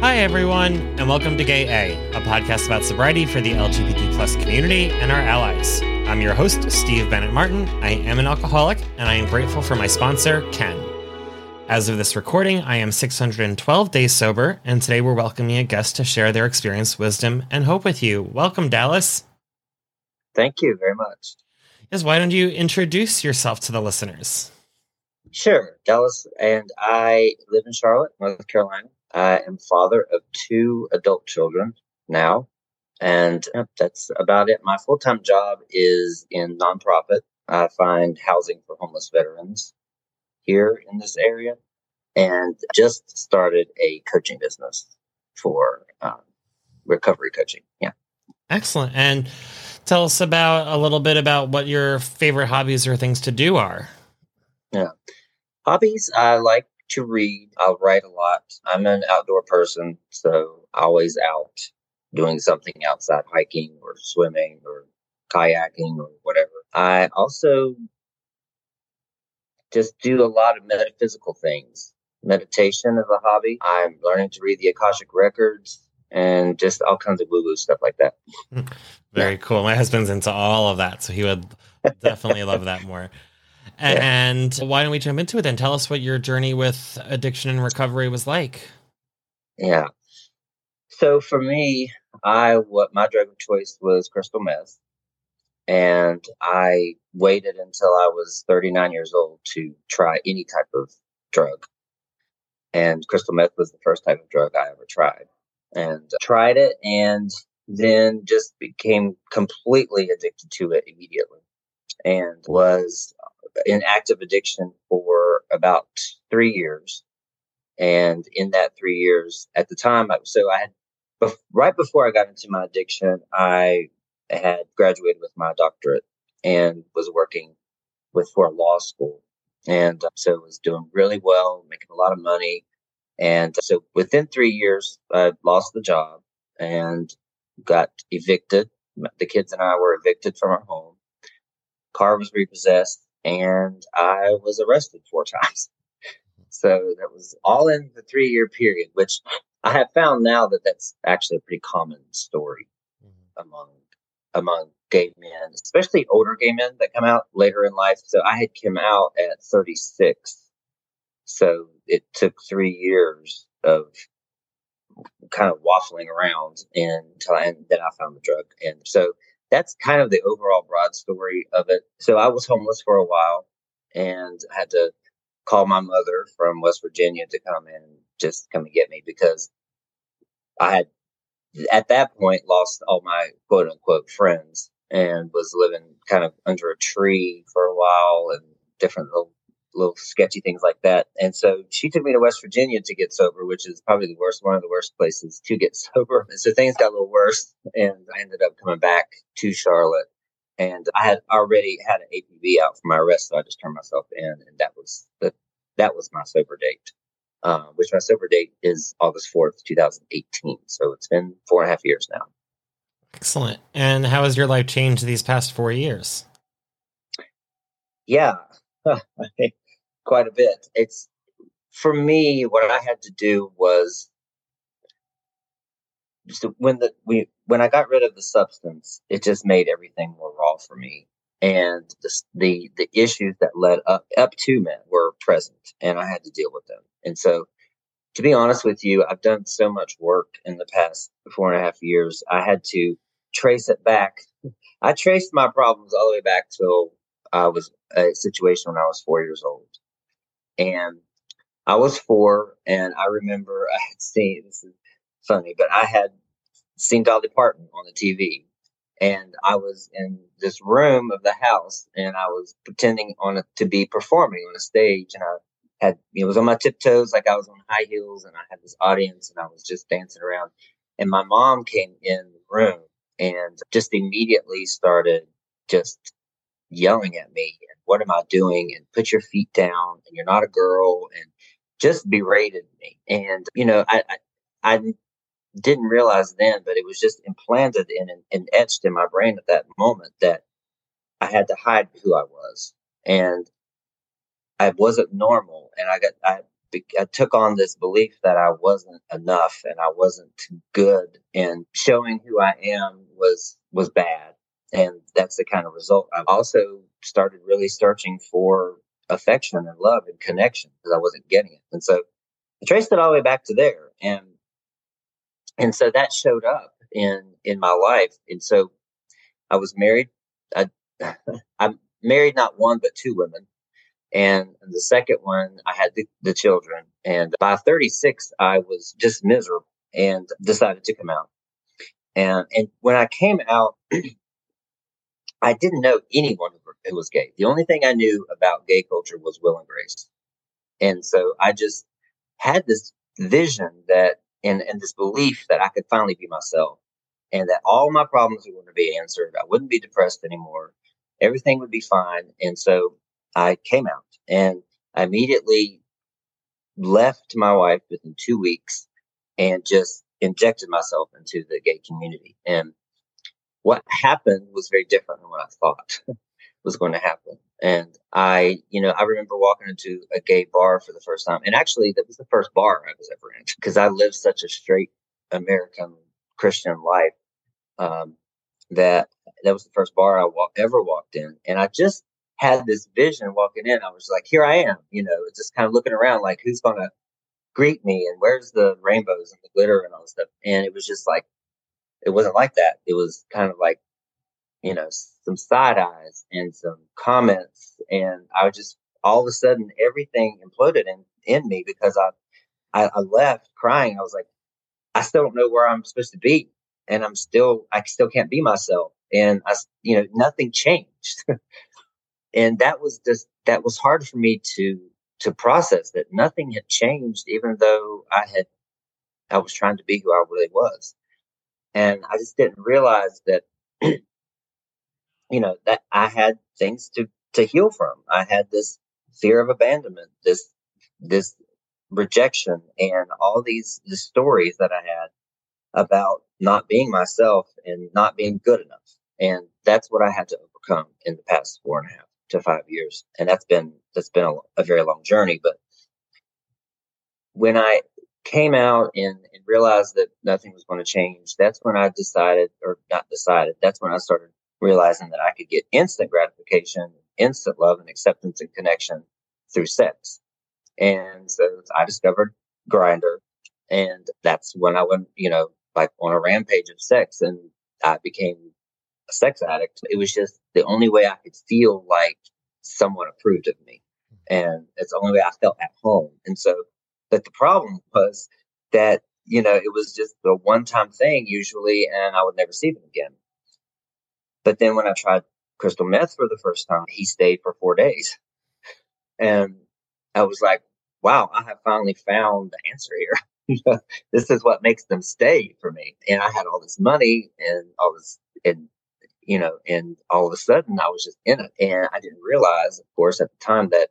Hi, everyone, and welcome to Gay A, a podcast about sobriety for the LGBT plus community and our allies. I'm your host, Steve Bennett Martin. I am an alcoholic, and I am grateful for my sponsor, Ken. As of this recording, I am 612 days sober, and today we're welcoming a guest to share their experience, wisdom, and hope with you. Welcome, Dallas. Thank you very much. Yes, why don't you introduce yourself to the listeners? Sure. Dallas and I live in Charlotte, North Carolina. I am father of two adult children now, and that's about it. My full time job is in nonprofit. I find housing for homeless veterans here in this area, and just started a coaching business for um, recovery coaching. Yeah. Excellent. And tell us about a little bit about what your favorite hobbies or things to do are. Yeah. Hobbies, I like to read. I'll write a lot. I'm an outdoor person, so always out doing something outside, hiking or swimming or kayaking or whatever. I also just do a lot of metaphysical things. Meditation is a hobby. I'm learning to read the Akashic records and just all kinds of woo woo stuff like that. Very cool. My husband's into all of that, so he would definitely love that more. And yeah. why don't we jump into it then? Tell us what your journey with addiction and recovery was like. Yeah. So for me, I what my drug of choice was crystal meth. And I waited until I was 39 years old to try any type of drug. And crystal meth was the first type of drug I ever tried. And tried it and then just became completely addicted to it immediately and was in active addiction for about three years. And in that three years, at the time, so I had, right before I got into my addiction, I had graduated with my doctorate and was working with for a law school. And uh, so was doing really well, making a lot of money. And so within three years, I lost the job and got evicted. The kids and I were evicted from our home. Car was repossessed and I was arrested four times. So that was all in the three year period, which I have found now that that's actually a pretty common story mm-hmm. among among gay men, especially older gay men that come out later in life. So I had come out at 36. So it took three years of kind of waffling around until I, and then I found the drug. And so that's kind of the overall broad story of it. So I was homeless for a while and I had to call my mother from West Virginia to come and just come and get me because I had at that point lost all my quote unquote friends and was living kind of under a tree for a while and different little little sketchy things like that. And so she took me to West Virginia to get sober, which is probably the worst, one of the worst places to get sober. And so things got a little worse and I ended up coming back to Charlotte and I had already had an APB out for my arrest. So I just turned myself in and that was the, that was my sober date. Uh, which my sober date is August 4th, 2018. So it's been four and a half years now. Excellent. And how has your life changed these past four years? Yeah, quite a bit. It's for me, what I had to do was just when the we when I got rid of the substance, it just made everything more raw for me. And the the, the issues that led up up to men were present, and I had to deal with them. And so, to be honest with you, I've done so much work in the past four and a half years. I had to trace it back I traced my problems all the way back till I was a situation when I was four years old. And I was four, and I remember I had seen this is funny, but I had seen Dolly Parton on the TV. And I was in this room of the house, and I was pretending on a, to be performing on a stage, and I had it was on my tiptoes, like I was on high heels, and I had this audience, and I was just dancing around. And my mom came in the room and just immediately started just yelling at me and what am I doing? And put your feet down and you're not a girl and just berated me. And, you know, I, I, I didn't realize then, but it was just implanted in and, etched in my brain at that moment that I had to hide who I was. And I wasn't normal. And I got, I I took on this belief that I wasn't enough and I wasn't good and showing who I am was was bad and that's the kind of result. I also started really searching for affection and love and connection because I wasn't getting it. And so I traced it all the way back to there and and so that showed up in in my life. And so I was married. I I'm married not one but two women and the second one, I had the, the children. And by 36, I was just miserable and decided to come out. And, and when I came out, I didn't know anyone who was gay. The only thing I knew about gay culture was Will and Grace. And so I just had this vision that, and, and this belief that I could finally be myself and that all my problems were going to be answered. I wouldn't be depressed anymore. Everything would be fine. And so I came out and I immediately left my wife within two weeks and just injected myself into the gay community. And what happened was very different than what I thought was going to happen. And I, you know, I remember walking into a gay bar for the first time. And actually, that was the first bar I was ever in because I lived such a straight American Christian life um, that that was the first bar I wa- ever walked in. And I just had this vision walking in. I was like, here I am, you know, just kind of looking around like who's going to greet me and where's the rainbows and the glitter and all this stuff. And it was just like, it wasn't like that. It was kind of like, you know, some side eyes and some comments. And I was just, all of a sudden, everything imploded in, in me because I, I, I left crying. I was like, I still don't know where I'm supposed to be. And I'm still, I still can't be myself. And I, you know, nothing changed. and that was just that was hard for me to to process that nothing had changed even though i had i was trying to be who i really was and i just didn't realize that you know that i had things to to heal from i had this fear of abandonment this this rejection and all these the stories that i had about not being myself and not being good enough and that's what i had to overcome in the past four and a half to five years, and that's been that's been a, a very long journey. But when I came out and, and realized that nothing was going to change, that's when I decided, or not decided, that's when I started realizing that I could get instant gratification, instant love and acceptance and connection through sex. And so I discovered Grindr, and that's when I went, you know, like on a rampage of sex, and I became a sex addict. It was just the only way I could feel like someone approved of me. Mm-hmm. And it's the only way I felt at home. And so, but the problem was that, you know, it was just a one time thing usually, and I would never see them again. But then when I tried crystal meth for the first time, he stayed for four days. And I was like, wow, I have finally found the answer here. this is what makes them stay for me. And I had all this money and all this, and you know, and all of a sudden I was just in it. And I didn't realize, of course, at the time that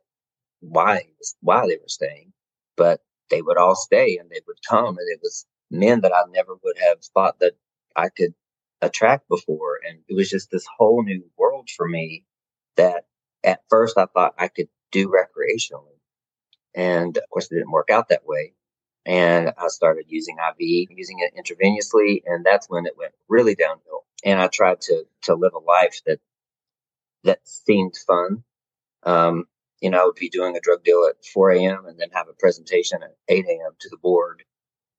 why, why they were staying, but they would all stay and they would come and it was men that I never would have thought that I could attract before. And it was just this whole new world for me that at first I thought I could do recreationally. And of course, it didn't work out that way. And I started using IV, using it intravenously. And that's when it went really downhill and I tried to to live a life that that seemed fun. Um, you know, I would be doing a drug deal at 4 a.m. and then have a presentation at 8 a.m. to the board.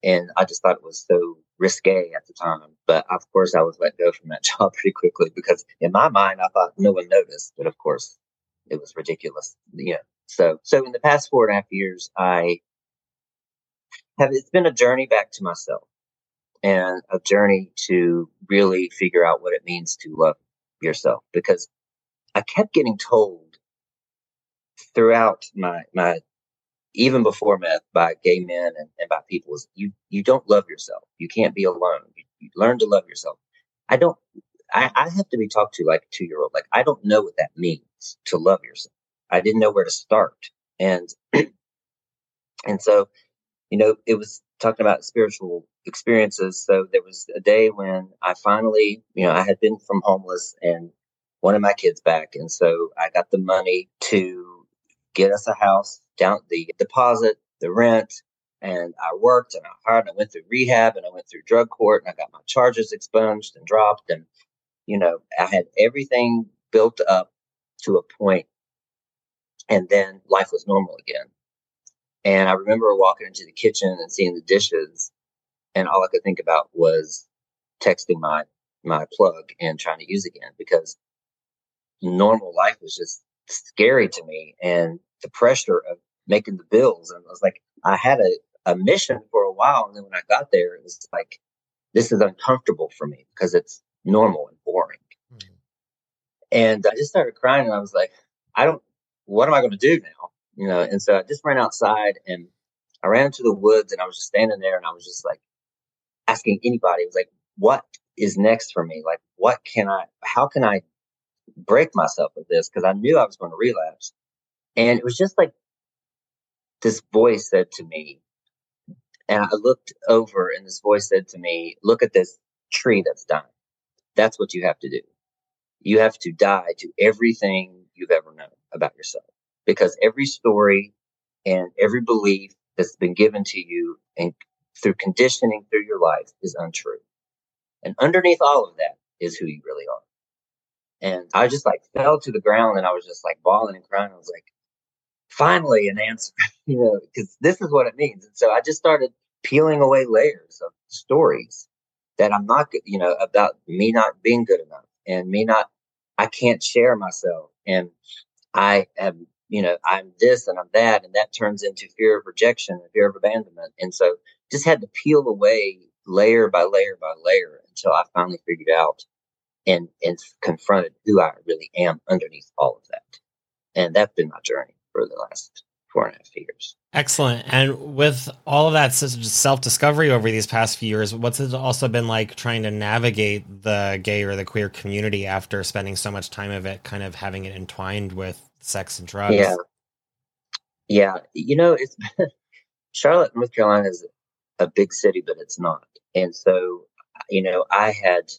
And I just thought it was so risque at the time. But of course, I was let go from that job pretty quickly because in my mind, I thought no one noticed. But of course, it was ridiculous. Know, so so in the past four and a half years, I have it's been a journey back to myself and a journey to really figure out what it means to love yourself because I kept getting told throughout my my even before meth by gay men and, and by people is you you don't love yourself. You can't be alone. You, you learn to love yourself. I don't I, I have to be talked to like a two year old. Like I don't know what that means to love yourself. I didn't know where to start. And and so, you know, it was talking about spiritual experiences. So there was a day when I finally, you know, I had been from homeless and one of my kids back. And so I got the money to get us a house down the deposit, the rent, and I worked and I hired and I went through rehab and I went through drug court and I got my charges expunged and dropped. And, you know, I had everything built up to a point and then life was normal again. And I remember walking into the kitchen and seeing the dishes and all I could think about was texting my my plug and trying to use again because normal life was just scary to me and the pressure of making the bills and I was like I had a, a mission for a while and then when I got there it was like this is uncomfortable for me because it's normal and boring. Mm-hmm. And I just started crying and I was like, I don't what am I going to do now? You know, and so I just ran outside and I ran into the woods and I was just standing there and I was just like, asking anybody, it was like, what is next for me? Like, what can I, how can I break myself of this? Cause I knew I was going to relapse. And it was just like this voice said to me, and I looked over and this voice said to me, look at this tree that's dying. That's what you have to do. You have to die to everything you've ever known about yourself because every story and every belief that's been given to you and through conditioning through your life is untrue. And underneath all of that is who you really are. And I just like fell to the ground and I was just like bawling and crying. I was like, finally an answer, you know, because this is what it means. And so I just started peeling away layers of stories that I'm not you know, about me not being good enough and me not, I can't share myself. And I am, you know, I'm this and I'm that. And that turns into fear of rejection and fear of abandonment. And so just had to peel away layer by layer by layer until I finally figured out and and confronted who I really am underneath all of that. And that's been my journey for the last four and a half years. Excellent. And with all of that self discovery over these past few years, what's it also been like trying to navigate the gay or the queer community after spending so much time of it, kind of having it entwined with sex and drugs? Yeah. Yeah. You know, it's Charlotte, North Carolina is a big city, but it's not. And so, you know, I had,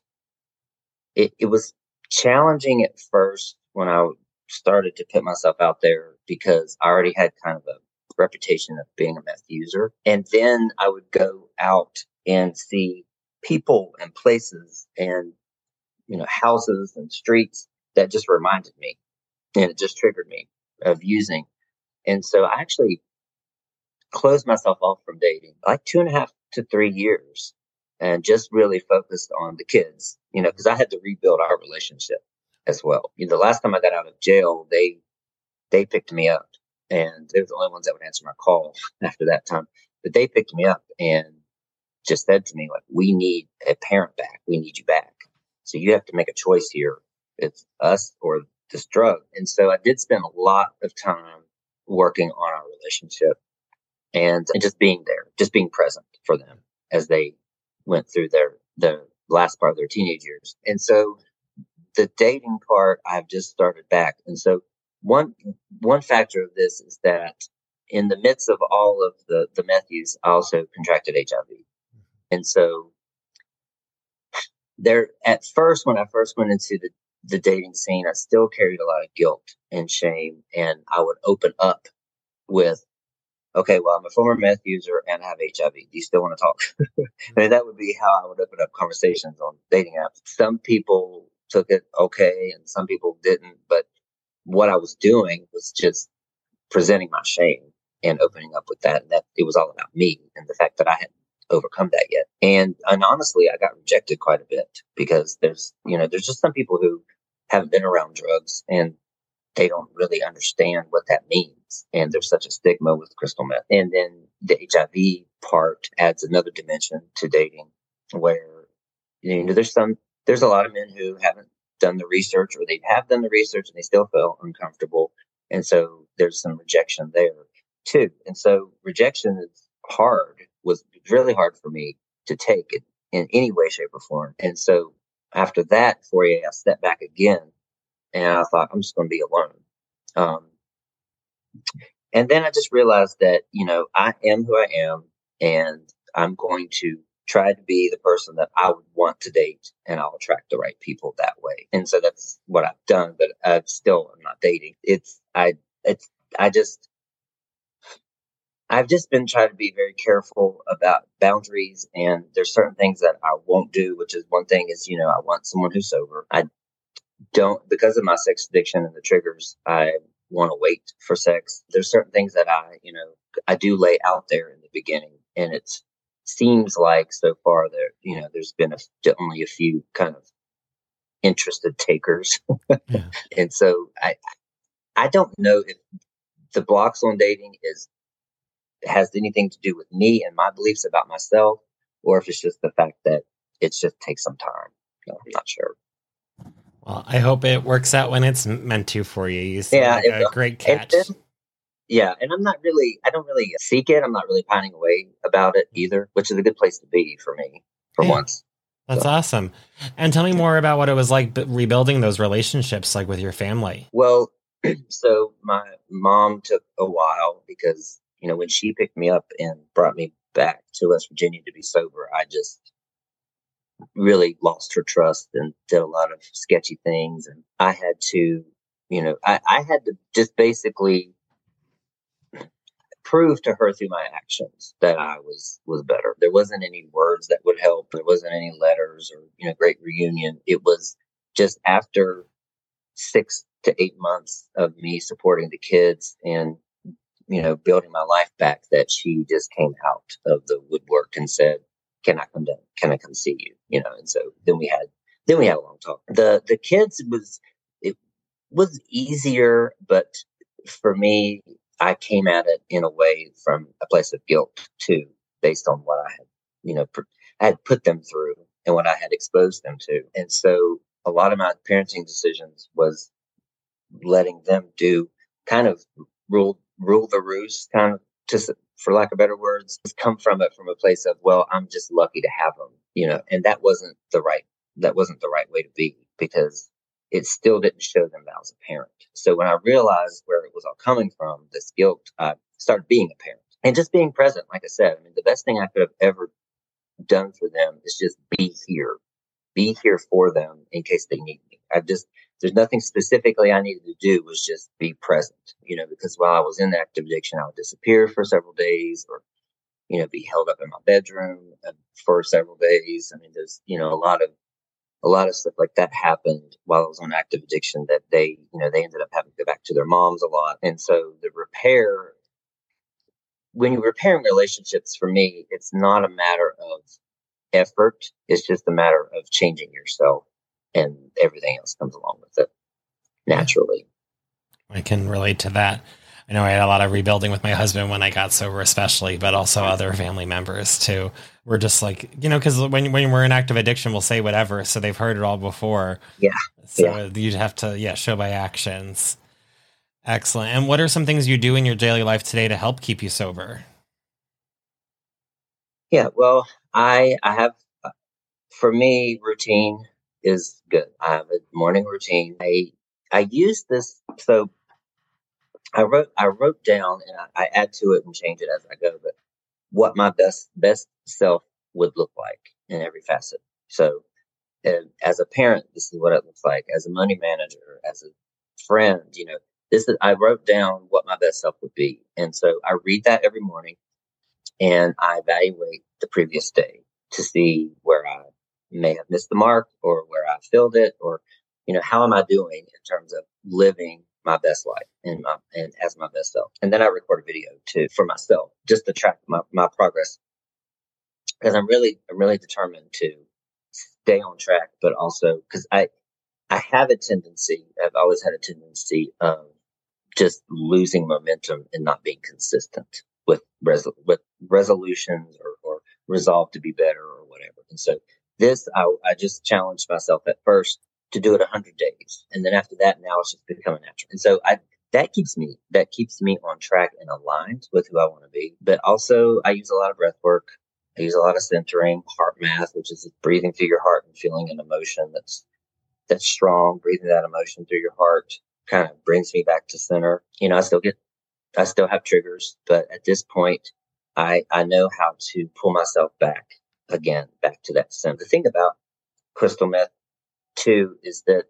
it, it was challenging at first when I started to put myself out there because I already had kind of a reputation of being a meth user. And then I would go out and see people and places and, you know, houses and streets that just reminded me and it just triggered me of using. And so I actually closed myself off from dating like two and a half to three years and just really focused on the kids, you know, because I had to rebuild our relationship as well. You know, the last time I got out of jail, they they picked me up and they were the only ones that would answer my call after that time. But they picked me up and just said to me, like, we need a parent back. We need you back. So you have to make a choice here. It's us or this drug. And so I did spend a lot of time working on our relationship and, and just being there, just being present for them as they went through their the last part of their teenage years. And so the dating part I've just started back. And so one one factor of this is that in the midst of all of the the meth use, I also contracted HIV. And so there at first when I first went into the the dating scene, I still carried a lot of guilt and shame and I would open up with okay, well, I'm a former meth user and I have HIV. Do you still want to talk? I mean, that would be how I would open up conversations on dating apps. Some people took it okay and some people didn't, but what I was doing was just presenting my shame and opening up with that. And that it was all about me and the fact that I hadn't overcome that yet. And, and honestly, I got rejected quite a bit because there's, you know, there's just some people who haven't been around drugs and they don't really understand what that means. And there's such a stigma with crystal meth. And then the HIV part adds another dimension to dating where, you know, there's some, there's a lot of men who haven't done the research or they have done the research and they still feel uncomfortable. And so there's some rejection there too. And so rejection is hard, was really hard for me to take it in any way, shape, or form. And so after that, you, I stepped back again and I thought, I'm just going to be alone. Um, and then I just realized that, you know, I am who I am and I'm going to try to be the person that I would want to date and I'll attract the right people that way. And so that's what I've done, but I still am not dating. It's, I, it's, I just, I've just been trying to be very careful about boundaries and there's certain things that I won't do, which is one thing is, you know, I want someone who's sober. I don't, because of my sex addiction and the triggers, I want to wait for sex. There's certain things that I, you know, I do lay out there in the beginning and it seems like so far there, you know, there's been a, only a few kind of interested takers. yeah. And so I, I don't know if the blocks on dating is, has anything to do with me and my beliefs about myself, or if it's just the fact that it just takes some time. I'm not sure. Well, I hope it works out when it's meant to for you. You yeah, like a great catch. Then, yeah, and I'm not really, I don't really seek it. I'm not really pining away about it either, which is a good place to be for me for yeah. once. That's so. awesome. And tell me more about what it was like rebuilding those relationships, like with your family. Well, so my mom took a while because, you know, when she picked me up and brought me back to West Virginia to be sober, I just really lost her trust and did a lot of sketchy things. And I had to, you know, I, I had to just basically prove to her through my actions that I was was better. There wasn't any words that would help. There wasn't any letters or you know great reunion. It was just after six to eight months of me supporting the kids and you know building my life back that she just came out of the woodwork and said, "Can I come down? Can I come see you?" You know. And so then we had then we had a long talk. The the kids was it was easier, but for me I came at it in a way from a place of guilt too, based on what I had, you know, I had put them through and what I had exposed them to. And so a lot of my parenting decisions was letting them do kind of rule, rule the roost kind of just for lack of better words, come from it from a place of, well, I'm just lucky to have them, you know, and that wasn't the right, that wasn't the right way to be because it still didn't show them that I was a parent. So when I realized where it was all coming from, this guilt, I started being a parent and just being present. Like I said, I mean, the best thing I could have ever done for them is just be here, be here for them in case they need me. I just, there's nothing specifically I needed to do was just be present, you know, because while I was in active addiction, I would disappear for several days or, you know, be held up in my bedroom uh, for several days. I mean, there's, you know, a lot of a lot of stuff like that happened while I was on active addiction that they, you know, they ended up having to go back to their moms a lot. And so the repair, when you're repairing relationships, for me, it's not a matter of effort. It's just a matter of changing yourself and everything else comes along with it naturally. I can relate to that. I know I had a lot of rebuilding with my husband when I got sober, especially, but also other family members too. We're just like, you know, because when when we're in active addiction, we'll say whatever, so they've heard it all before. Yeah. So yeah. you'd have to, yeah, show by actions. Excellent. And what are some things you do in your daily life today to help keep you sober? Yeah, well, I I have uh, for me routine is good. I have a morning routine. I I use this so I wrote I wrote down and I, I, add to it and change it as I go, but what my best best self would look like in every facet. So as a parent, this is what it looks like. As a money manager, as a friend, you know, this is I wrote down what my best self would be. And so I read that every morning and I evaluate the previous day to see where I may have missed the mark or where I filled it or, you know, how am I doing in terms of living my best life and my and as my best self. And then I record a video too for myself just to track my, my progress. because I'm really, I'm really determined to stay on track, but also because I, I have a tendency, I've always had a tendency of just losing momentum and not being consistent with resol- with resolutions or, or resolve to be better or whatever. And so this, I, I just challenged myself at first to do it 100 days. And then after that, now it's just becoming natural. And so I, that keeps me, that keeps me on track and aligned with who I want to be. But also I use a lot of breath work. I use a lot of centering, HeartMath, which is breathing through your heart and feeling an emotion that's, that's strong, breathing that emotion through your heart kind of brings me back to center. You know, I still get, I still have triggers, but at this point, I, I know how to pull myself back again, back to that center. The thing about crystal meth too is that,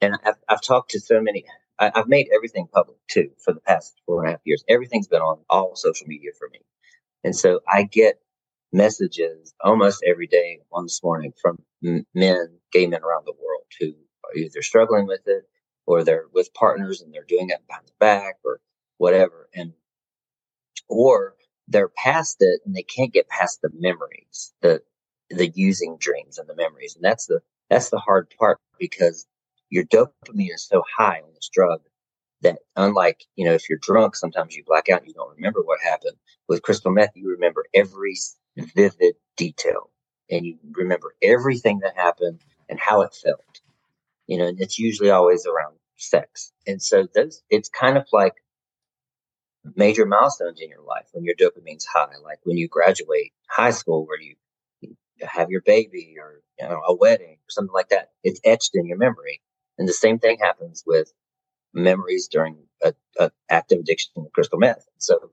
and I've, I've talked to so many, I, have made everything public too for the past four and a half years. Everything's been on all social media for me. And so I get messages almost every day on this morning from men, gay men around the world who are either struggling with it or they're with partners and they're doing it behind the back or whatever. And, or they're past it and they can't get past the memories, the, the using dreams and the memories. And that's the, that's the hard part because your dopamine is so high on this drug that unlike, you know, if you're drunk, sometimes you black out and you don't remember what happened. With crystal meth, you remember every vivid detail and you remember everything that happened and how it felt. You know, and it's usually always around sex. And so those, it's kind of like major milestones in your life when your dopamine's high, like when you graduate high school, where you have your baby or you know, a wedding or something like that. It's etched in your memory. And the same thing happens with memories during a, a active addiction to crystal meth. So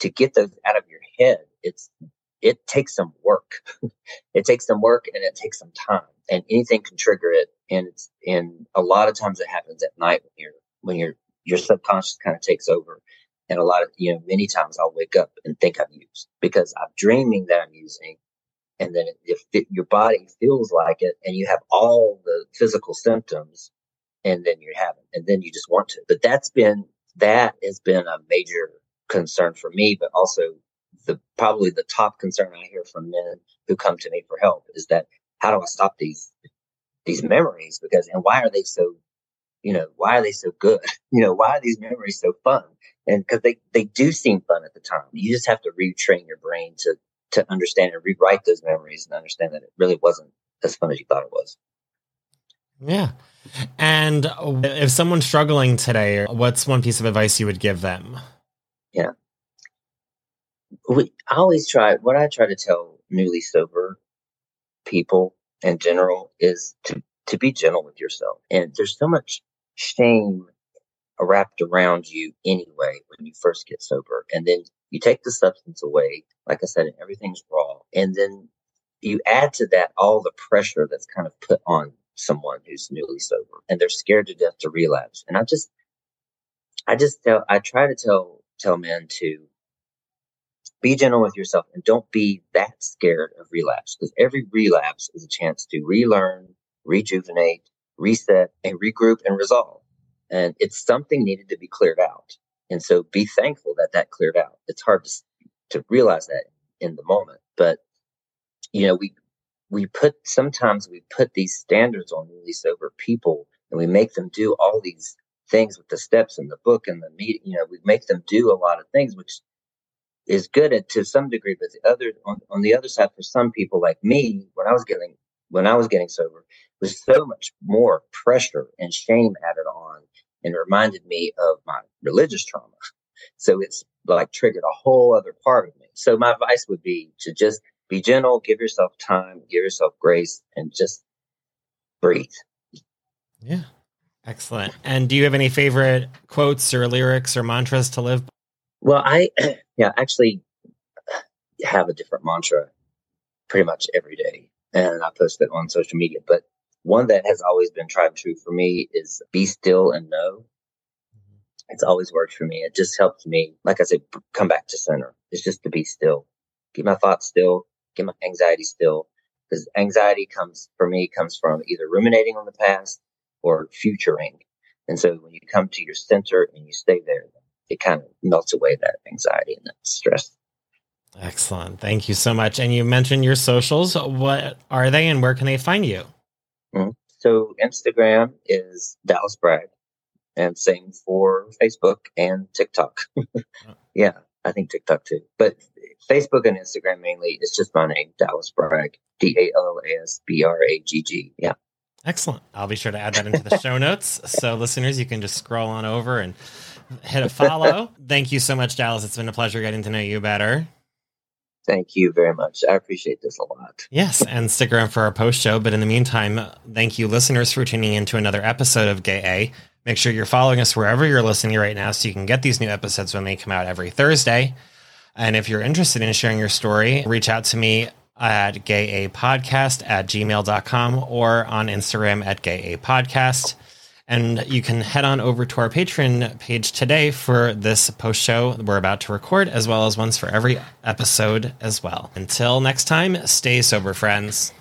to get those out of your head, it's it takes some work. it takes some work and it takes some time. And anything can trigger it. And it's and a lot of times it happens at night when you're when your your subconscious kind of takes over. And a lot of you know, many times I'll wake up and think I'm used because I'm dreaming that I'm using. And then if it, your body feels like it and you have all the physical symptoms and then you haven't and then you just want to. But that's been that has been a major concern for me but also the probably the top concern i hear from men who come to me for help is that how do i stop these these memories? Because and why are they so you know why are they so good? You know why are these memories so fun and because they they do seem fun at the time you just have to retrain your brain to to understand and rewrite those memories and understand that it really wasn't as fun as you thought it was. Yeah. And if someone's struggling today, what's one piece of advice you would give them? Yeah. We I always try what I try to tell newly sober people in general is to to be gentle with yourself. And there's so much shame wrapped around you anyway when you first get sober. And then you take the substance away. Like I said, everything's raw. And then you add to that all the pressure that's kind of put on someone who's newly sober and they're scared to death to relapse. And I just, I just tell, I try to tell, tell men to be gentle with yourself and don't be that scared of relapse because every relapse is a chance to relearn, rejuvenate, reset and regroup and resolve. And it's something needed to be cleared out. And so be thankful that that cleared out. It's hard to, to realize that in the moment, but you know, we, we put, sometimes we put these standards on newly sober people and we make them do all these things with the steps in the book and the meeting, you know, we make them do a lot of things, which is good at, to some degree, but the other, on, on the other side, for some people like me, when I was getting, when I was getting sober, was so much more pressure and shame added on and reminded me of my religious trauma. So it's like triggered a whole other part of me. So my advice would be to just be gentle, give yourself time, give yourself grace, and just breathe. Yeah. Excellent. And do you have any favorite quotes or lyrics or mantras to live? by? Well, I, yeah, actually have a different mantra pretty much every day. And I post it on social media. But one that has always been tried and true for me is be still and know. Mm-hmm. It's always worked for me. It just helps me, like I said, come back to center. It's just to be still, keep my thoughts still, get my anxiety still. Because anxiety comes, for me, comes from either ruminating on the past or futuring. And so when you come to your center and you stay there, it kind of melts away that anxiety and that stress. Excellent. Thank you so much. And you mentioned your socials. What are they and where can they find you? So Instagram is Dallas Bragg, and same for Facebook and TikTok. yeah, I think TikTok too. But Facebook and Instagram mainly, it's just my name, Dallas Bragg, D A L A S B R A G G. Yeah. Excellent. I'll be sure to add that into the show notes. So, listeners, you can just scroll on over and hit a follow. Thank you so much, Dallas. It's been a pleasure getting to know you better. Thank you very much. I appreciate this a lot. Yes, and stick around for our post show. But in the meantime, thank you, listeners, for tuning in to another episode of Gay A. Make sure you're following us wherever you're listening right now so you can get these new episodes when they come out every Thursday. And if you're interested in sharing your story, reach out to me at gayapodcast at gmail.com or on Instagram at gayapodcast. And you can head on over to our Patreon page today for this post show we're about to record, as well as ones for every episode as well. Until next time, stay sober, friends.